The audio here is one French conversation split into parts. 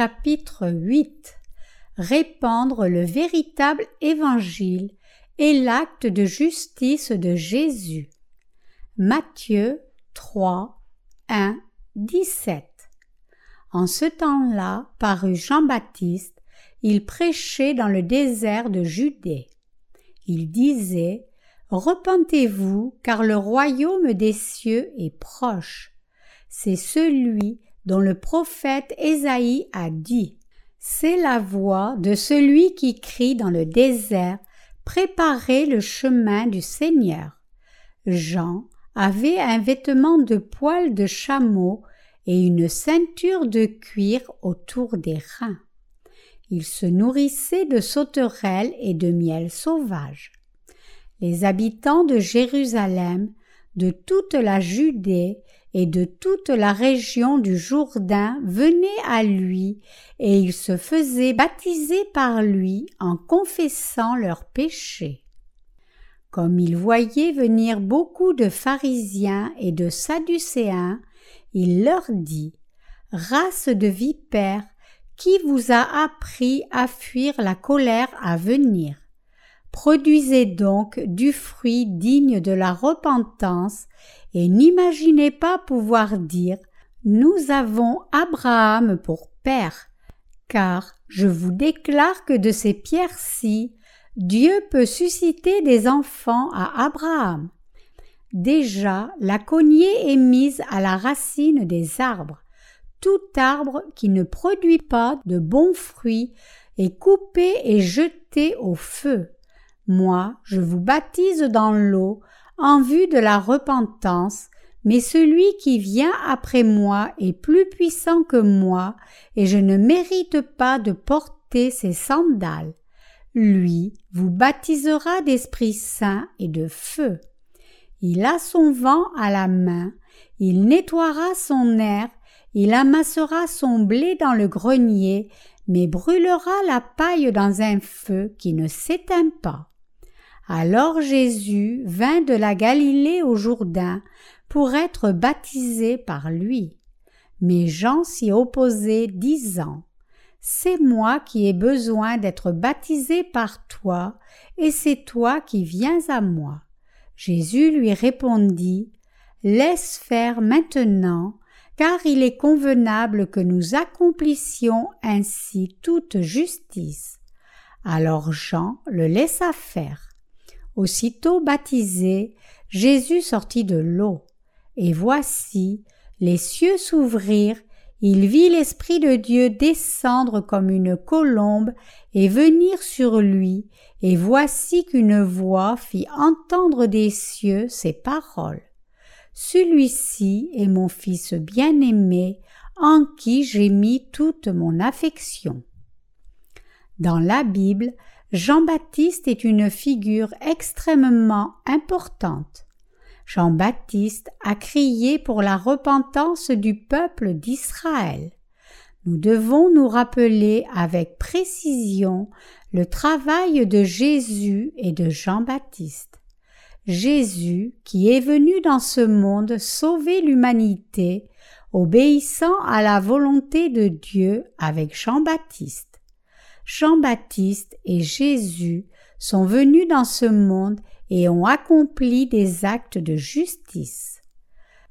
Chapitre 8 Répandre le véritable évangile et l'acte de justice de Jésus. Matthieu 3, 1, 17. En ce temps-là parut Jean-Baptiste, il prêchait dans le désert de Judée. Il disait Repentez-vous, car le royaume des cieux est proche. C'est celui le prophète Ésaïe a dit C'est la voix de celui qui crie dans le désert Préparez le chemin du Seigneur. Jean avait un vêtement de poil de chameau et une ceinture de cuir autour des reins. Il se nourrissait de sauterelles et de miel sauvage. Les habitants de Jérusalem, de toute la Judée et de toute la région du Jourdain venaient à lui, et ils se faisaient baptiser par lui en confessant leurs péchés. Comme il voyait venir beaucoup de pharisiens et de sadducéens, il leur dit Race de vipères, qui vous a appris à fuir la colère à venir? Produisez donc du fruit digne de la repentance et n'imaginez pas pouvoir dire Nous avons Abraham pour père, car je vous déclare que de ces pierres-ci, Dieu peut susciter des enfants à Abraham. Déjà la cognée est mise à la racine des arbres. Tout arbre qui ne produit pas de bons fruits est coupé et jeté au feu. Moi, je vous baptise dans l'eau en vue de la repentance, mais celui qui vient après moi est plus puissant que moi, et je ne mérite pas de porter ses sandales. Lui vous baptisera d'Esprit Saint et de feu. Il a son vent à la main, il nettoiera son air, il amassera son blé dans le grenier, mais brûlera la paille dans un feu qui ne s'éteint pas. Alors Jésus vint de la Galilée au Jourdain pour être baptisé par lui. Mais Jean s'y opposait, disant C'est moi qui ai besoin d'être baptisé par toi, et c'est toi qui viens à moi. Jésus lui répondit Laisse faire maintenant, car il est convenable que nous accomplissions ainsi toute justice. Alors Jean le laissa faire. Aussitôt baptisé, Jésus sortit de l'eau. Et voici, les cieux s'ouvrirent, il vit l'Esprit de Dieu descendre comme une colombe et venir sur lui, et voici qu'une voix fit entendre des cieux ces paroles. Celui-ci est mon Fils bien-aimé, en qui j'ai mis toute mon affection. Dans la Bible, Jean-Baptiste est une figure extrêmement importante. Jean-Baptiste a crié pour la repentance du peuple d'Israël. Nous devons nous rappeler avec précision le travail de Jésus et de Jean-Baptiste. Jésus qui est venu dans ce monde sauver l'humanité, obéissant à la volonté de Dieu avec Jean-Baptiste. Jean-Baptiste et Jésus sont venus dans ce monde et ont accompli des actes de justice.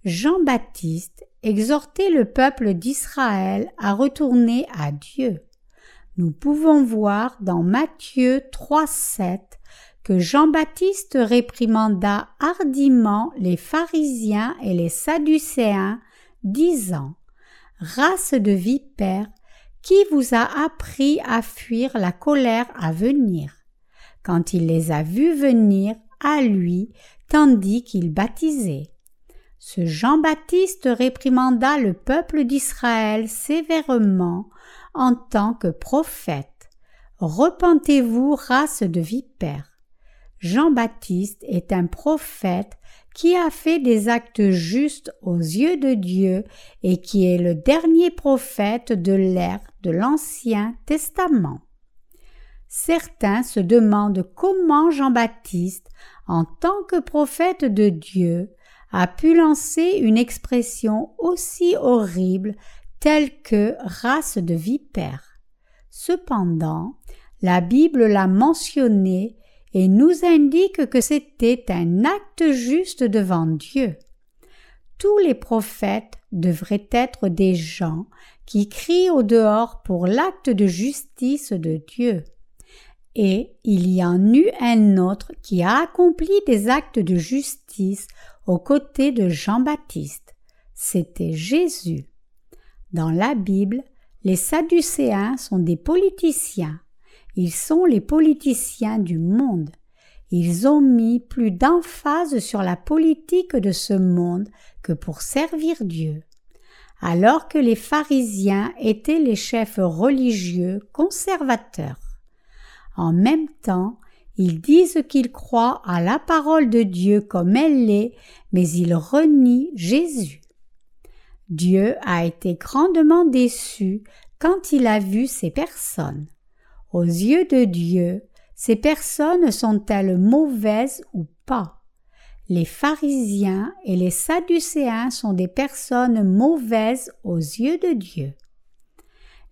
Jean-Baptiste exhortait le peuple d'Israël à retourner à Dieu. Nous pouvons voir dans Matthieu 3,7 que Jean-Baptiste réprimanda hardiment les pharisiens et les sadducéens, disant Race de vipères, qui vous a appris à fuir la colère à venir? Quand il les a vus venir à lui tandis qu'il baptisait. Ce Jean-Baptiste réprimanda le peuple d'Israël sévèrement en tant que prophète. Repentez-vous, race de vipères. Jean-Baptiste est un prophète qui a fait des actes justes aux yeux de Dieu et qui est le dernier prophète de l'ère de l'Ancien Testament. Certains se demandent comment Jean-Baptiste, en tant que prophète de Dieu, a pu lancer une expression aussi horrible tels que race de vipères. Cependant, la Bible l'a mentionné et nous indique que c'était un acte juste devant Dieu. Tous les prophètes devraient être des gens qui crient au dehors pour l'acte de justice de Dieu. Et il y en eut un autre qui a accompli des actes de justice aux côtés de Jean-Baptiste. C'était Jésus. Dans la Bible, les Sadducéens sont des politiciens. Ils sont les politiciens du monde. Ils ont mis plus d'emphase sur la politique de ce monde que pour servir Dieu. Alors que les pharisiens étaient les chefs religieux conservateurs. En même temps, ils disent qu'ils croient à la parole de Dieu comme elle l'est, mais ils renient Jésus. Dieu a été grandement déçu quand il a vu ces personnes. Aux yeux de Dieu, ces personnes sont-elles mauvaises ou pas? Les pharisiens et les sadducéens sont des personnes mauvaises aux yeux de Dieu.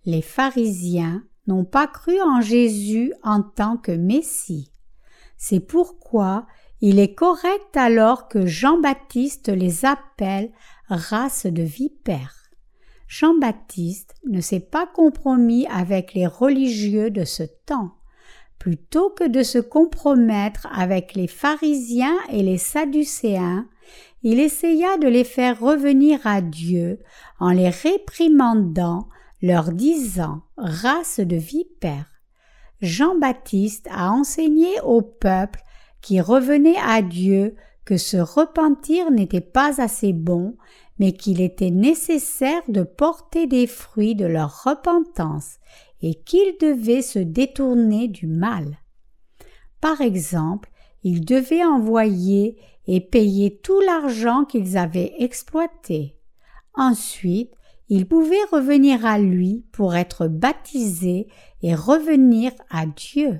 Les pharisiens n'ont pas cru en Jésus en tant que Messie. C'est pourquoi il est correct alors que Jean-Baptiste les appelle race de vipères. Jean-Baptiste ne s'est pas compromis avec les religieux de ce temps. Plutôt que de se compromettre avec les pharisiens et les sadducéens, il essaya de les faire revenir à Dieu en les réprimandant, leur disant race de vipères. Jean-Baptiste a enseigné au peuple qui revenait à Dieu que se repentir n'était pas assez bon, mais qu'il était nécessaire de porter des fruits de leur repentance et qu'ils devaient se détourner du mal. Par exemple, ils devaient envoyer et payer tout l'argent qu'ils avaient exploité. Ensuite, ils pouvaient revenir à lui pour être baptisés et revenir à Dieu.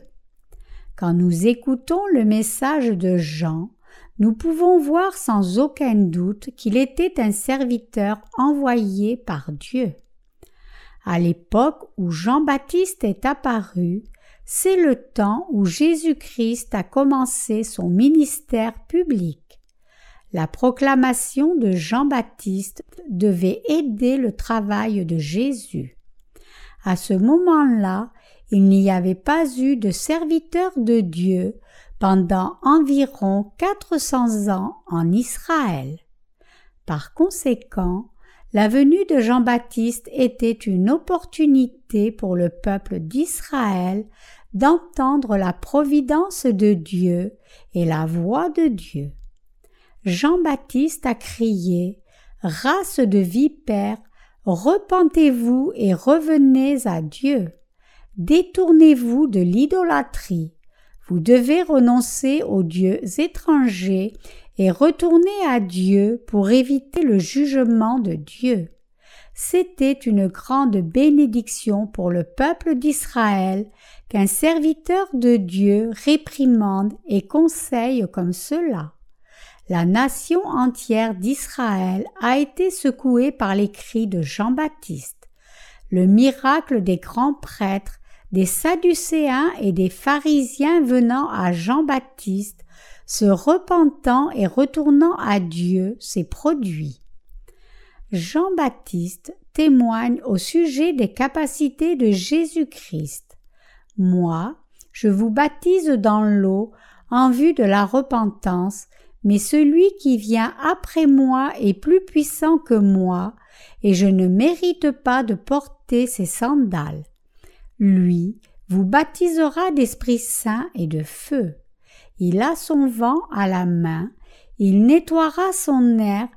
Quand nous écoutons le message de Jean, nous pouvons voir sans aucun doute qu'il était un serviteur envoyé par Dieu. À l'époque où Jean-Baptiste est apparu, c'est le temps où Jésus-Christ a commencé son ministère public. La proclamation de Jean-Baptiste devait aider le travail de Jésus. À ce moment-là, il n'y avait pas eu de serviteur de Dieu pendant environ 400 ans en Israël. Par conséquent, la venue de Jean-Baptiste était une opportunité pour le peuple d'Israël d'entendre la providence de Dieu et la voix de Dieu. Jean-Baptiste a crié Race de vipères, repentez-vous et revenez à Dieu. Détournez-vous de l'idolâtrie. Vous devez renoncer aux dieux étrangers et retourner à Dieu pour éviter le jugement de Dieu. C'était une grande bénédiction pour le peuple d'Israël qu'un serviteur de Dieu réprimande et conseille comme cela. La nation entière d'Israël a été secouée par les cris de Jean-Baptiste. Le miracle des grands prêtres des Sadducéens et des pharisiens venant à Jean-Baptiste, se repentant et retournant à Dieu s'est produit. Jean-Baptiste témoigne au sujet des capacités de Jésus-Christ. Moi, je vous baptise dans l'eau en vue de la repentance, mais celui qui vient après moi est plus puissant que moi, et je ne mérite pas de porter ses sandales. Lui vous baptisera d'Esprit Saint et de feu. Il a son vent à la main, il nettoiera son air,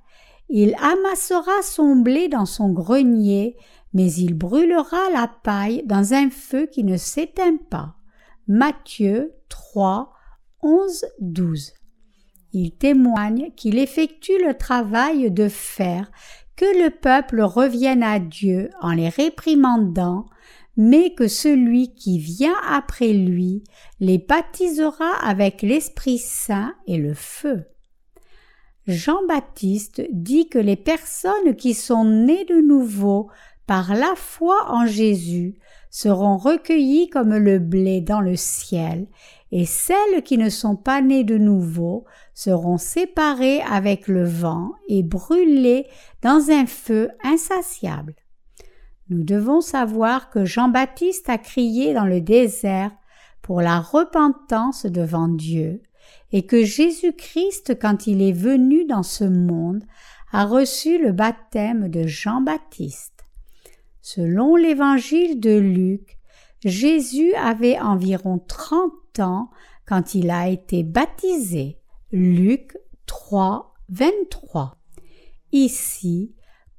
il amassera son blé dans son grenier, mais il brûlera la paille dans un feu qui ne s'éteint pas. Matthieu 3, 11, 12. Il témoigne qu'il effectue le travail de faire que le peuple revienne à Dieu en les réprimandant, mais que celui qui vient après lui les baptisera avec l'Esprit Saint et le feu. Jean-Baptiste dit que les personnes qui sont nées de nouveau par la foi en Jésus, seront recueillies comme le blé dans le ciel, et celles qui ne sont pas nées de nouveau seront séparées avec le vent et brûlées dans un feu insatiable. Nous devons savoir que Jean-Baptiste a crié dans le désert pour la repentance devant Dieu, et que Jésus-Christ, quand il est venu dans ce monde, a reçu le baptême de Jean-Baptiste. Selon l'évangile de Luc, Jésus avait environ trente ans quand il a été baptisé. Luc 3, 23. Ici,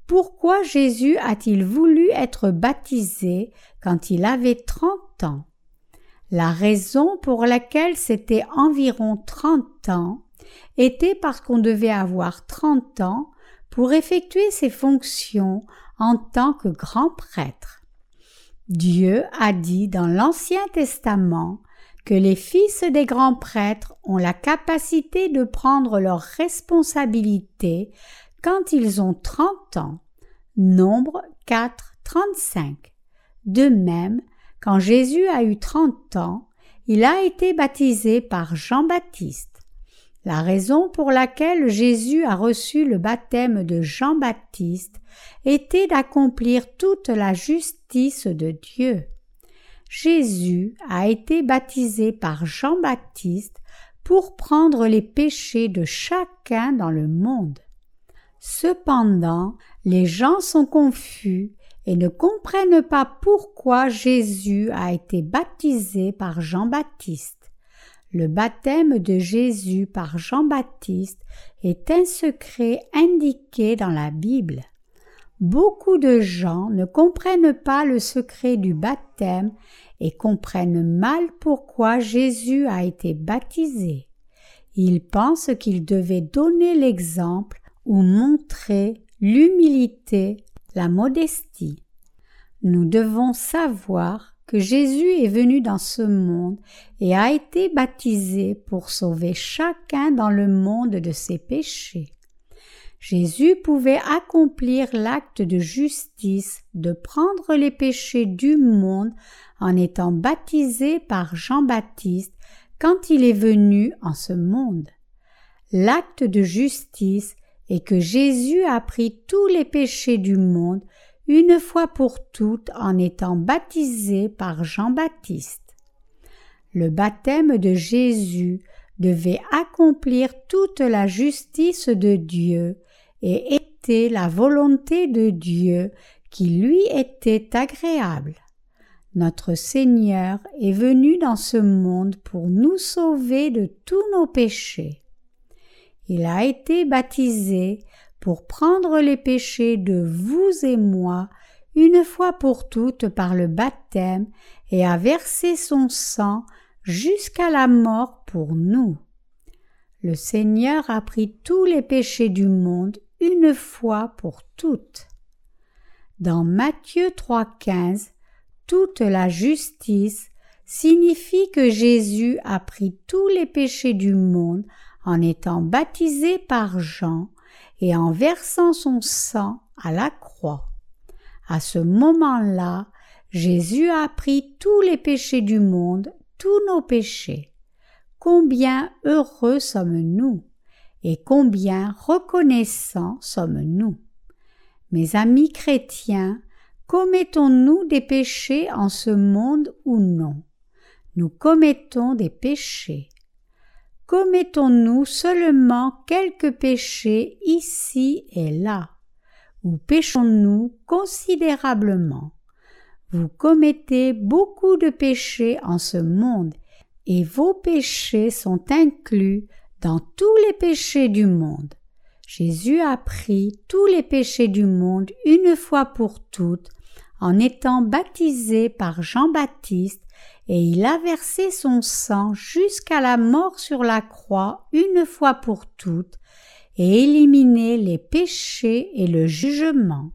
pourquoi Jésus a-t-il voulu être baptisé quand il avait trente ans? La raison pour laquelle c'était environ trente ans était parce qu'on devait avoir trente ans pour effectuer ses fonctions en tant que grand prêtre. Dieu a dit dans l'Ancien Testament que les fils des grands prêtres ont la capacité de prendre leurs responsabilités quand ils ont trente ans. Nombre 4, 35. De même, quand Jésus a eu trente ans, il a été baptisé par Jean-Baptiste. La raison pour laquelle Jésus a reçu le baptême de Jean-Baptiste était d'accomplir toute la justice de Dieu. Jésus a été baptisé par Jean-Baptiste pour prendre les péchés de chacun dans le monde. Cependant, les gens sont confus et ne comprennent pas pourquoi Jésus a été baptisé par Jean-Baptiste. Le baptême de Jésus par Jean-Baptiste est un secret indiqué dans la Bible. Beaucoup de gens ne comprennent pas le secret du baptême et comprennent mal pourquoi Jésus a été baptisé. Ils pensent qu'il devait donner l'exemple ou montrer l'humilité, la modestie. Nous devons savoir que Jésus est venu dans ce monde et a été baptisé pour sauver chacun dans le monde de ses péchés. Jésus pouvait accomplir l'acte de justice de prendre les péchés du monde en étant baptisé par Jean-Baptiste quand il est venu en ce monde. L'acte de justice et que Jésus a pris tous les péchés du monde une fois pour toutes en étant baptisé par Jean-Baptiste. Le baptême de Jésus devait accomplir toute la justice de Dieu et était la volonté de Dieu qui lui était agréable. Notre Seigneur est venu dans ce monde pour nous sauver de tous nos péchés. Il a été baptisé pour prendre les péchés de vous et moi une fois pour toutes par le baptême et a versé son sang jusqu'à la mort pour nous. Le Seigneur a pris tous les péchés du monde une fois pour toutes. Dans Matthieu 3,15, toute la justice signifie que Jésus a pris tous les péchés du monde en étant baptisé par Jean et en versant son sang à la croix. À ce moment-là, Jésus a pris tous les péchés du monde, tous nos péchés. Combien heureux sommes-nous et combien reconnaissants sommes-nous. Mes amis chrétiens, commettons-nous des péchés en ce monde ou non? Nous commettons des péchés commettons-nous seulement quelques péchés ici et là, ou péchons-nous considérablement Vous commettez beaucoup de péchés en ce monde, et vos péchés sont inclus dans tous les péchés du monde. Jésus a pris tous les péchés du monde une fois pour toutes en étant baptisé par Jean-Baptiste et il a versé son sang jusqu'à la mort sur la croix une fois pour toutes, et éliminé les péchés et le jugement.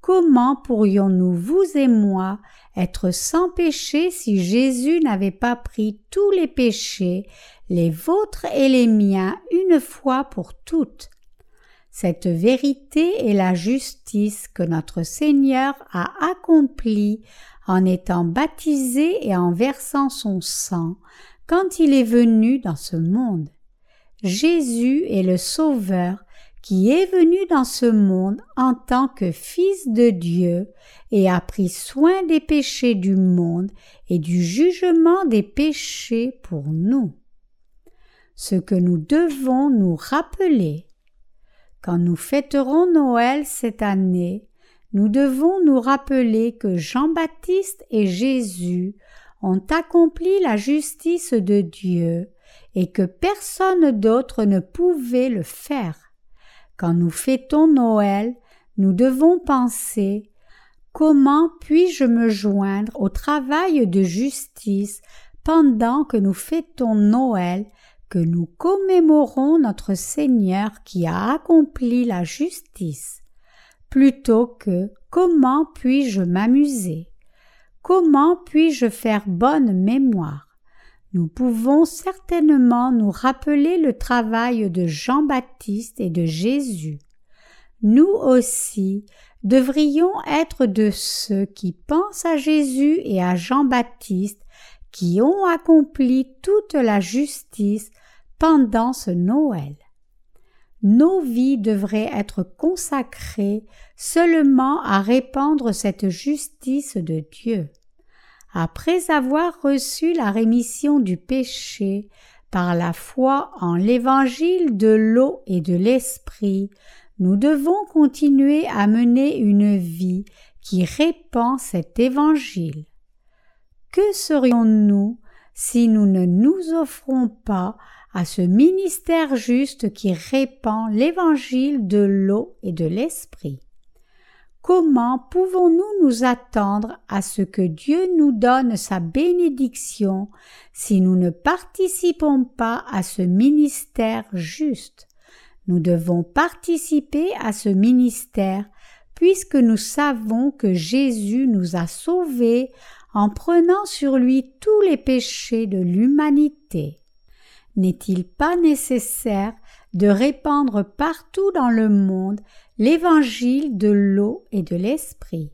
Comment pourrions-nous, vous et moi, être sans péché si Jésus n'avait pas pris tous les péchés, les vôtres et les miens, une fois pour toutes? Cette vérité est la justice que notre Seigneur a accomplie en étant baptisé et en versant son sang quand il est venu dans ce monde. Jésus est le Sauveur qui est venu dans ce monde en tant que Fils de Dieu et a pris soin des péchés du monde et du jugement des péchés pour nous. Ce que nous devons nous rappeler. Quand nous fêterons Noël cette année, nous devons nous rappeler que Jean-Baptiste et Jésus ont accompli la justice de Dieu et que personne d'autre ne pouvait le faire. Quand nous fêtons Noël, nous devons penser Comment puis-je me joindre au travail de justice pendant que nous fêtons Noël, que nous commémorons notre Seigneur qui a accompli la justice, plutôt que comment puis-je m'amuser, comment puis-je faire bonne mémoire? Nous pouvons certainement nous rappeler le travail de Jean-Baptiste et de Jésus. Nous aussi devrions être de ceux qui pensent à Jésus et à Jean-Baptiste qui ont accompli toute la justice pendant ce Noël. Nos vies devraient être consacrées seulement à répandre cette justice de Dieu après avoir reçu la rémission du péché par la foi en l'évangile de l'eau et de l'esprit, nous devons continuer à mener une vie qui répand cet évangile. Que serions-nous si nous ne nous offrons pas à ce ministère juste qui répand l'évangile de l'eau et de l'esprit? Comment pouvons-nous nous attendre à ce que Dieu nous donne sa bénédiction si nous ne participons pas à ce ministère juste? Nous devons participer à ce ministère puisque nous savons que Jésus nous a sauvés en prenant sur lui tous les péchés de l'humanité. N'est-il pas nécessaire de répandre partout dans le monde l'évangile de l'eau et de l'esprit?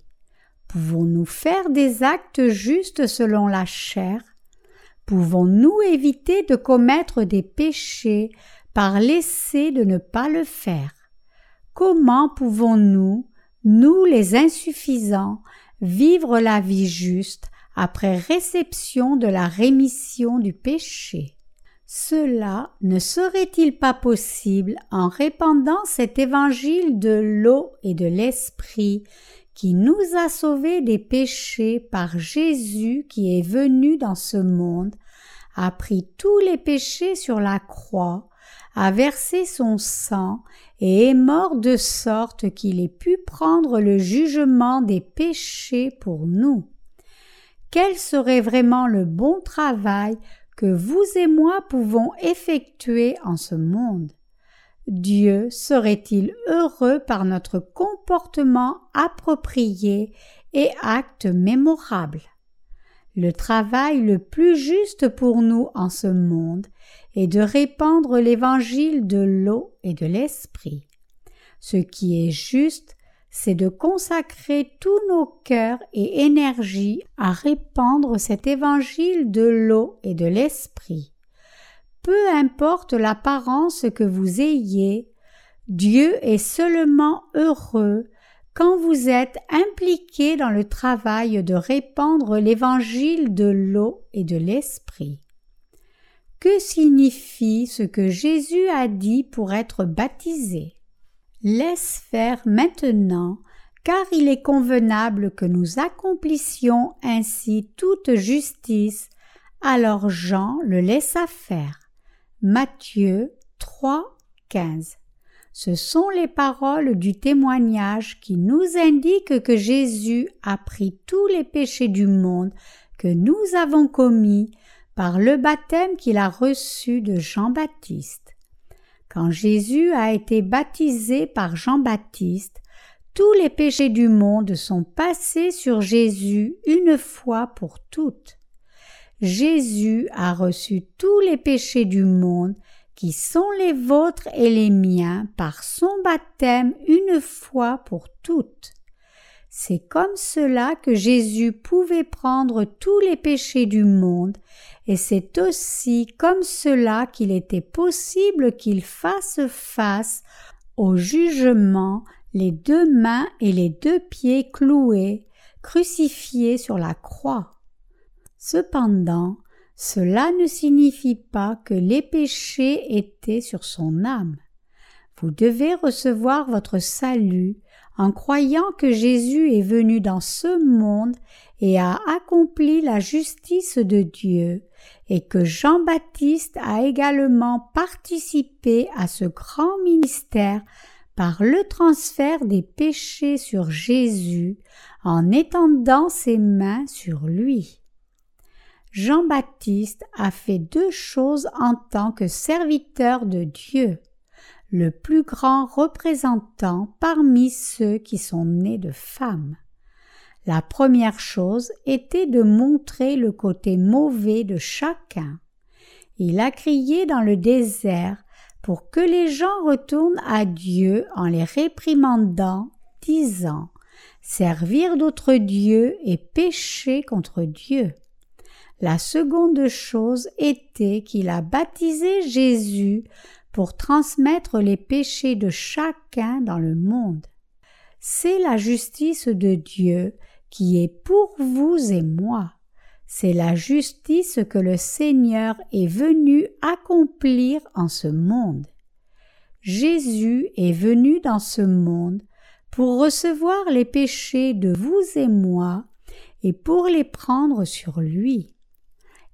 Pouvons-nous faire des actes justes selon la chair? Pouvons-nous éviter de commettre des péchés par l'essai de ne pas le faire? Comment pouvons-nous, nous les insuffisants, vivre la vie juste après réception de la rémission du péché? Cela ne serait-il pas possible en répandant cet évangile de l'eau et de l'esprit qui nous a sauvés des péchés par Jésus qui est venu dans ce monde, a pris tous les péchés sur la croix, a versé son sang et est mort de sorte qu'il ait pu prendre le jugement des péchés pour nous? Quel serait vraiment le bon travail vous et moi pouvons effectuer en ce monde. Dieu serait-il heureux par notre comportement approprié et acte mémorable? Le travail le plus juste pour nous en ce monde est de répandre l'évangile de l'eau et de l'esprit. Ce qui est juste, c'est de consacrer tous nos cœurs et énergies à répandre cet évangile de l'eau et de l'esprit. Peu importe l'apparence que vous ayez, Dieu est seulement heureux quand vous êtes impliqué dans le travail de répandre l'évangile de l'eau et de l'esprit. Que signifie ce que Jésus a dit pour être baptisé? Laisse faire maintenant, car il est convenable que nous accomplissions ainsi toute justice. Alors Jean le laissa faire. Matthieu 3, 15. Ce sont les paroles du témoignage qui nous indiquent que Jésus a pris tous les péchés du monde que nous avons commis par le baptême qu'il a reçu de Jean-Baptiste. Quand Jésus a été baptisé par Jean-Baptiste, tous les péchés du monde sont passés sur Jésus une fois pour toutes. Jésus a reçu tous les péchés du monde qui sont les vôtres et les miens par son baptême une fois pour toutes. C'est comme cela que Jésus pouvait prendre tous les péchés du monde, et c'est aussi comme cela qu'il était possible qu'il fasse face au jugement les deux mains et les deux pieds cloués, crucifiés sur la croix. Cependant, cela ne signifie pas que les péchés étaient sur son âme. Vous devez recevoir votre salut en croyant que Jésus est venu dans ce monde et a accompli la justice de Dieu, et que Jean-Baptiste a également participé à ce grand ministère par le transfert des péchés sur Jésus en étendant ses mains sur lui. Jean-Baptiste a fait deux choses en tant que serviteur de Dieu, le plus grand représentant parmi ceux qui sont nés de femmes. La première chose était de montrer le côté mauvais de chacun. Il a crié dans le désert pour que les gens retournent à Dieu en les réprimandant, disant Servir d'autres dieux et pécher contre Dieu. La seconde chose était qu'il a baptisé Jésus pour transmettre les péchés de chacun dans le monde. C'est la justice de Dieu qui est pour vous et moi. C'est la justice que le Seigneur est venu accomplir en ce monde. Jésus est venu dans ce monde pour recevoir les péchés de vous et moi et pour les prendre sur lui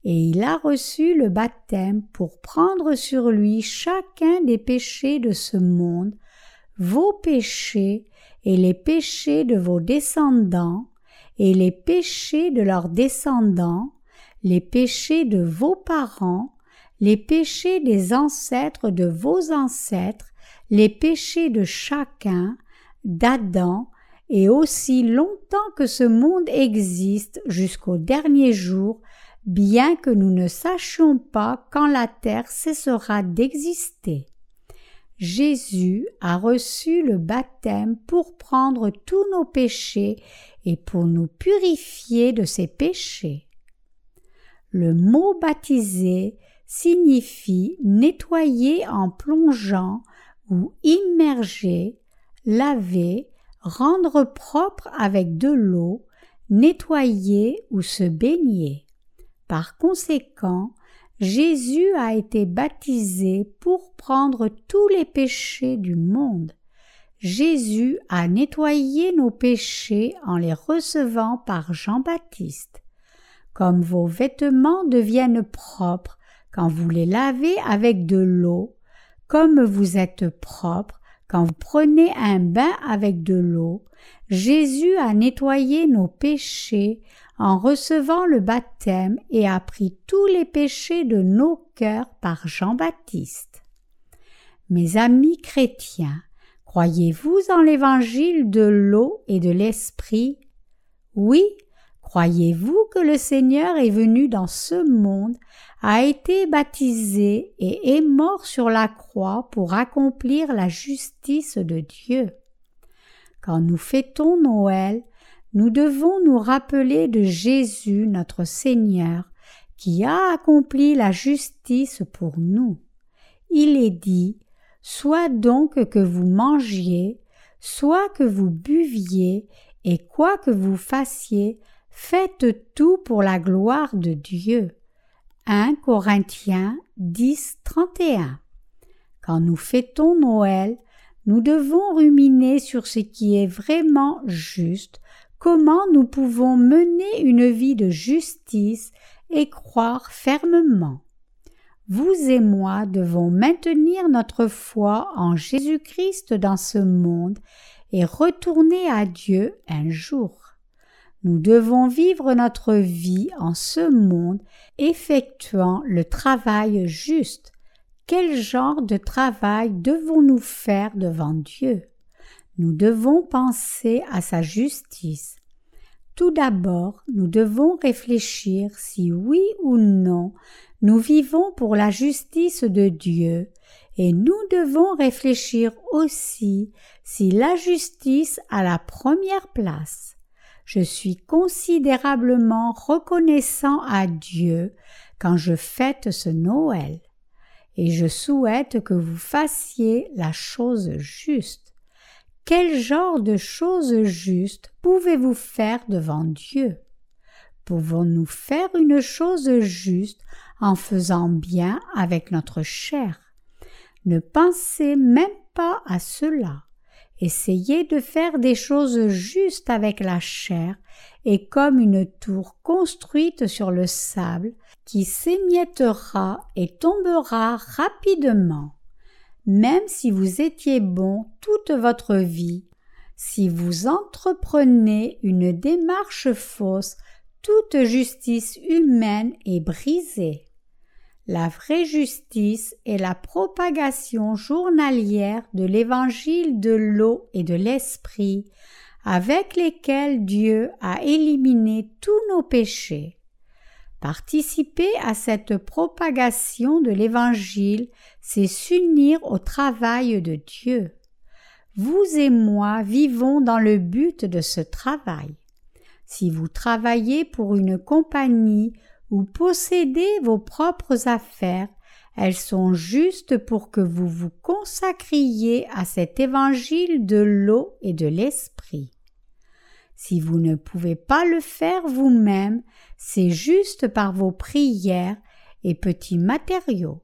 et il a reçu le baptême pour prendre sur lui chacun des péchés de ce monde, vos péchés et les péchés de vos descendants, et les péchés de leurs descendants, les péchés de vos parents, les péchés des ancêtres de vos ancêtres, les péchés de chacun, d'Adam, et aussi longtemps que ce monde existe jusqu'au dernier jour, bien que nous ne sachions pas quand la terre cessera d'exister. Jésus a reçu le baptême pour prendre tous nos péchés et pour nous purifier de ces péchés. Le mot baptisé signifie nettoyer en plongeant ou immerger, laver, rendre propre avec de l'eau, nettoyer ou se baigner. Par conséquent, Jésus a été baptisé pour prendre tous les péchés du monde. Jésus a nettoyé nos péchés en les recevant par Jean-Baptiste. Comme vos vêtements deviennent propres quand vous les lavez avec de l'eau, comme vous êtes propre quand vous prenez un bain avec de l'eau, Jésus a nettoyé nos péchés en recevant le baptême et a pris tous les péchés de nos cœurs par Jean-Baptiste. Mes amis chrétiens, croyez-vous en l'évangile de l'eau et de l'esprit? Oui, croyez-vous que le Seigneur est venu dans ce monde, a été baptisé et est mort sur la croix pour accomplir la justice de Dieu? Quand nous fêtons Noël, nous devons nous rappeler de Jésus notre Seigneur, qui a accompli la justice pour nous. Il est dit Soit donc que vous mangiez, soit que vous buviez, et quoi que vous fassiez, faites tout pour la gloire de Dieu. 1 Corinthiens 10, 31. Quand nous fêtons Noël, nous devons ruminer sur ce qui est vraiment juste comment nous pouvons mener une vie de justice et croire fermement? Vous et moi devons maintenir notre foi en Jésus-Christ dans ce monde et retourner à Dieu un jour. Nous devons vivre notre vie en ce monde effectuant le travail juste. Quel genre de travail devons-nous faire devant Dieu? Nous devons penser à sa justice. Tout d'abord, nous devons réfléchir si oui ou non nous vivons pour la justice de Dieu, et nous devons réfléchir aussi si la justice a la première place. Je suis considérablement reconnaissant à Dieu quand je fête ce Noël, et je souhaite que vous fassiez la chose juste. Quel genre de chose juste pouvez-vous faire devant Dieu? Pouvons-nous faire une chose juste en faisant bien avec notre chair? Ne pensez même pas à cela. Essayez de faire des choses justes avec la chair et comme une tour construite sur le sable qui s'émiettera et tombera rapidement. Même si vous étiez bon toute votre vie, si vous entreprenez une démarche fausse, toute justice humaine est brisée. La vraie justice est la propagation journalière de l'évangile de l'eau et de l'esprit, avec lesquels Dieu a éliminé tous nos péchés. Participer à cette propagation de l'Évangile, c'est s'unir au travail de Dieu. Vous et moi vivons dans le but de ce travail. Si vous travaillez pour une compagnie ou possédez vos propres affaires, elles sont justes pour que vous vous consacriez à cet évangile de l'eau et de l'esprit. Si vous ne pouvez pas le faire vous-même, c'est juste par vos prières et petits matériaux.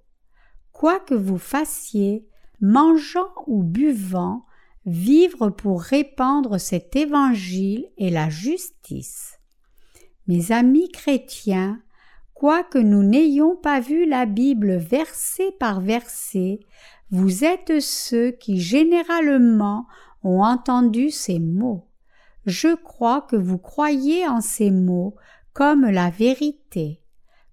Quoi que vous fassiez, mangeant ou buvant, vivre pour répandre cet évangile et la justice. Mes amis chrétiens, Quoique nous n'ayons pas vu la Bible verset par verset, vous êtes ceux qui généralement ont entendu ces mots. Je crois que vous croyez en ces mots comme la vérité.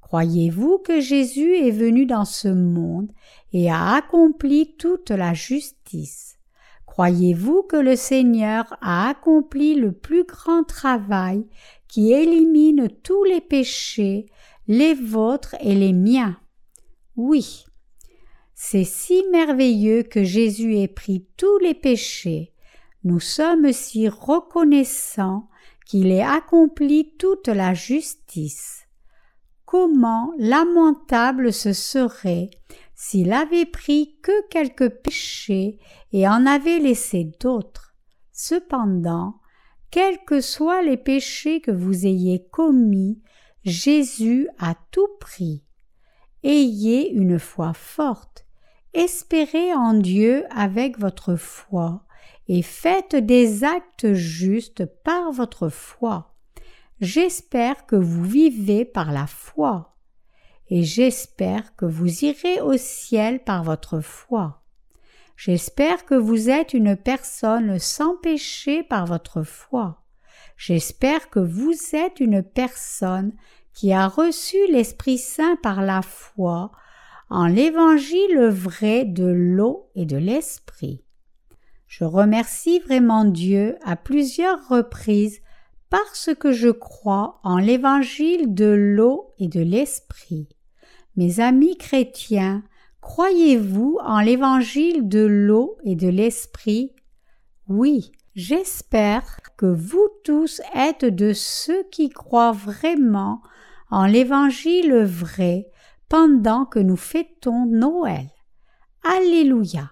Croyez-vous que Jésus est venu dans ce monde et a accompli toute la justice? Croyez-vous que le Seigneur a accompli le plus grand travail qui élimine tous les péchés les vôtres et les miens? Oui, c'est si merveilleux que Jésus ait pris tous les péchés. Nous sommes si reconnaissants qu'il ait accompli toute la justice. Comment lamentable ce serait s'il avait pris que quelques péchés et en avait laissé d'autres. Cependant, quels que soient les péchés que vous ayez commis, Jésus a tout pris. Ayez une foi forte, espérez en Dieu avec votre foi, et faites des actes justes par votre foi. J'espère que vous vivez par la foi, et j'espère que vous irez au ciel par votre foi. J'espère que vous êtes une personne sans péché par votre foi. J'espère que vous êtes une personne qui a reçu l'Esprit Saint par la foi en l'évangile vrai de l'eau et de l'Esprit. Je remercie vraiment Dieu à plusieurs reprises parce que je crois en l'évangile de l'eau et de l'Esprit. Mes amis chrétiens, croyez-vous en l'évangile de l'eau et de l'Esprit? Oui, J'espère que vous tous êtes de ceux qui croient vraiment en l'Évangile vrai pendant que nous fêtons Noël. Alléluia.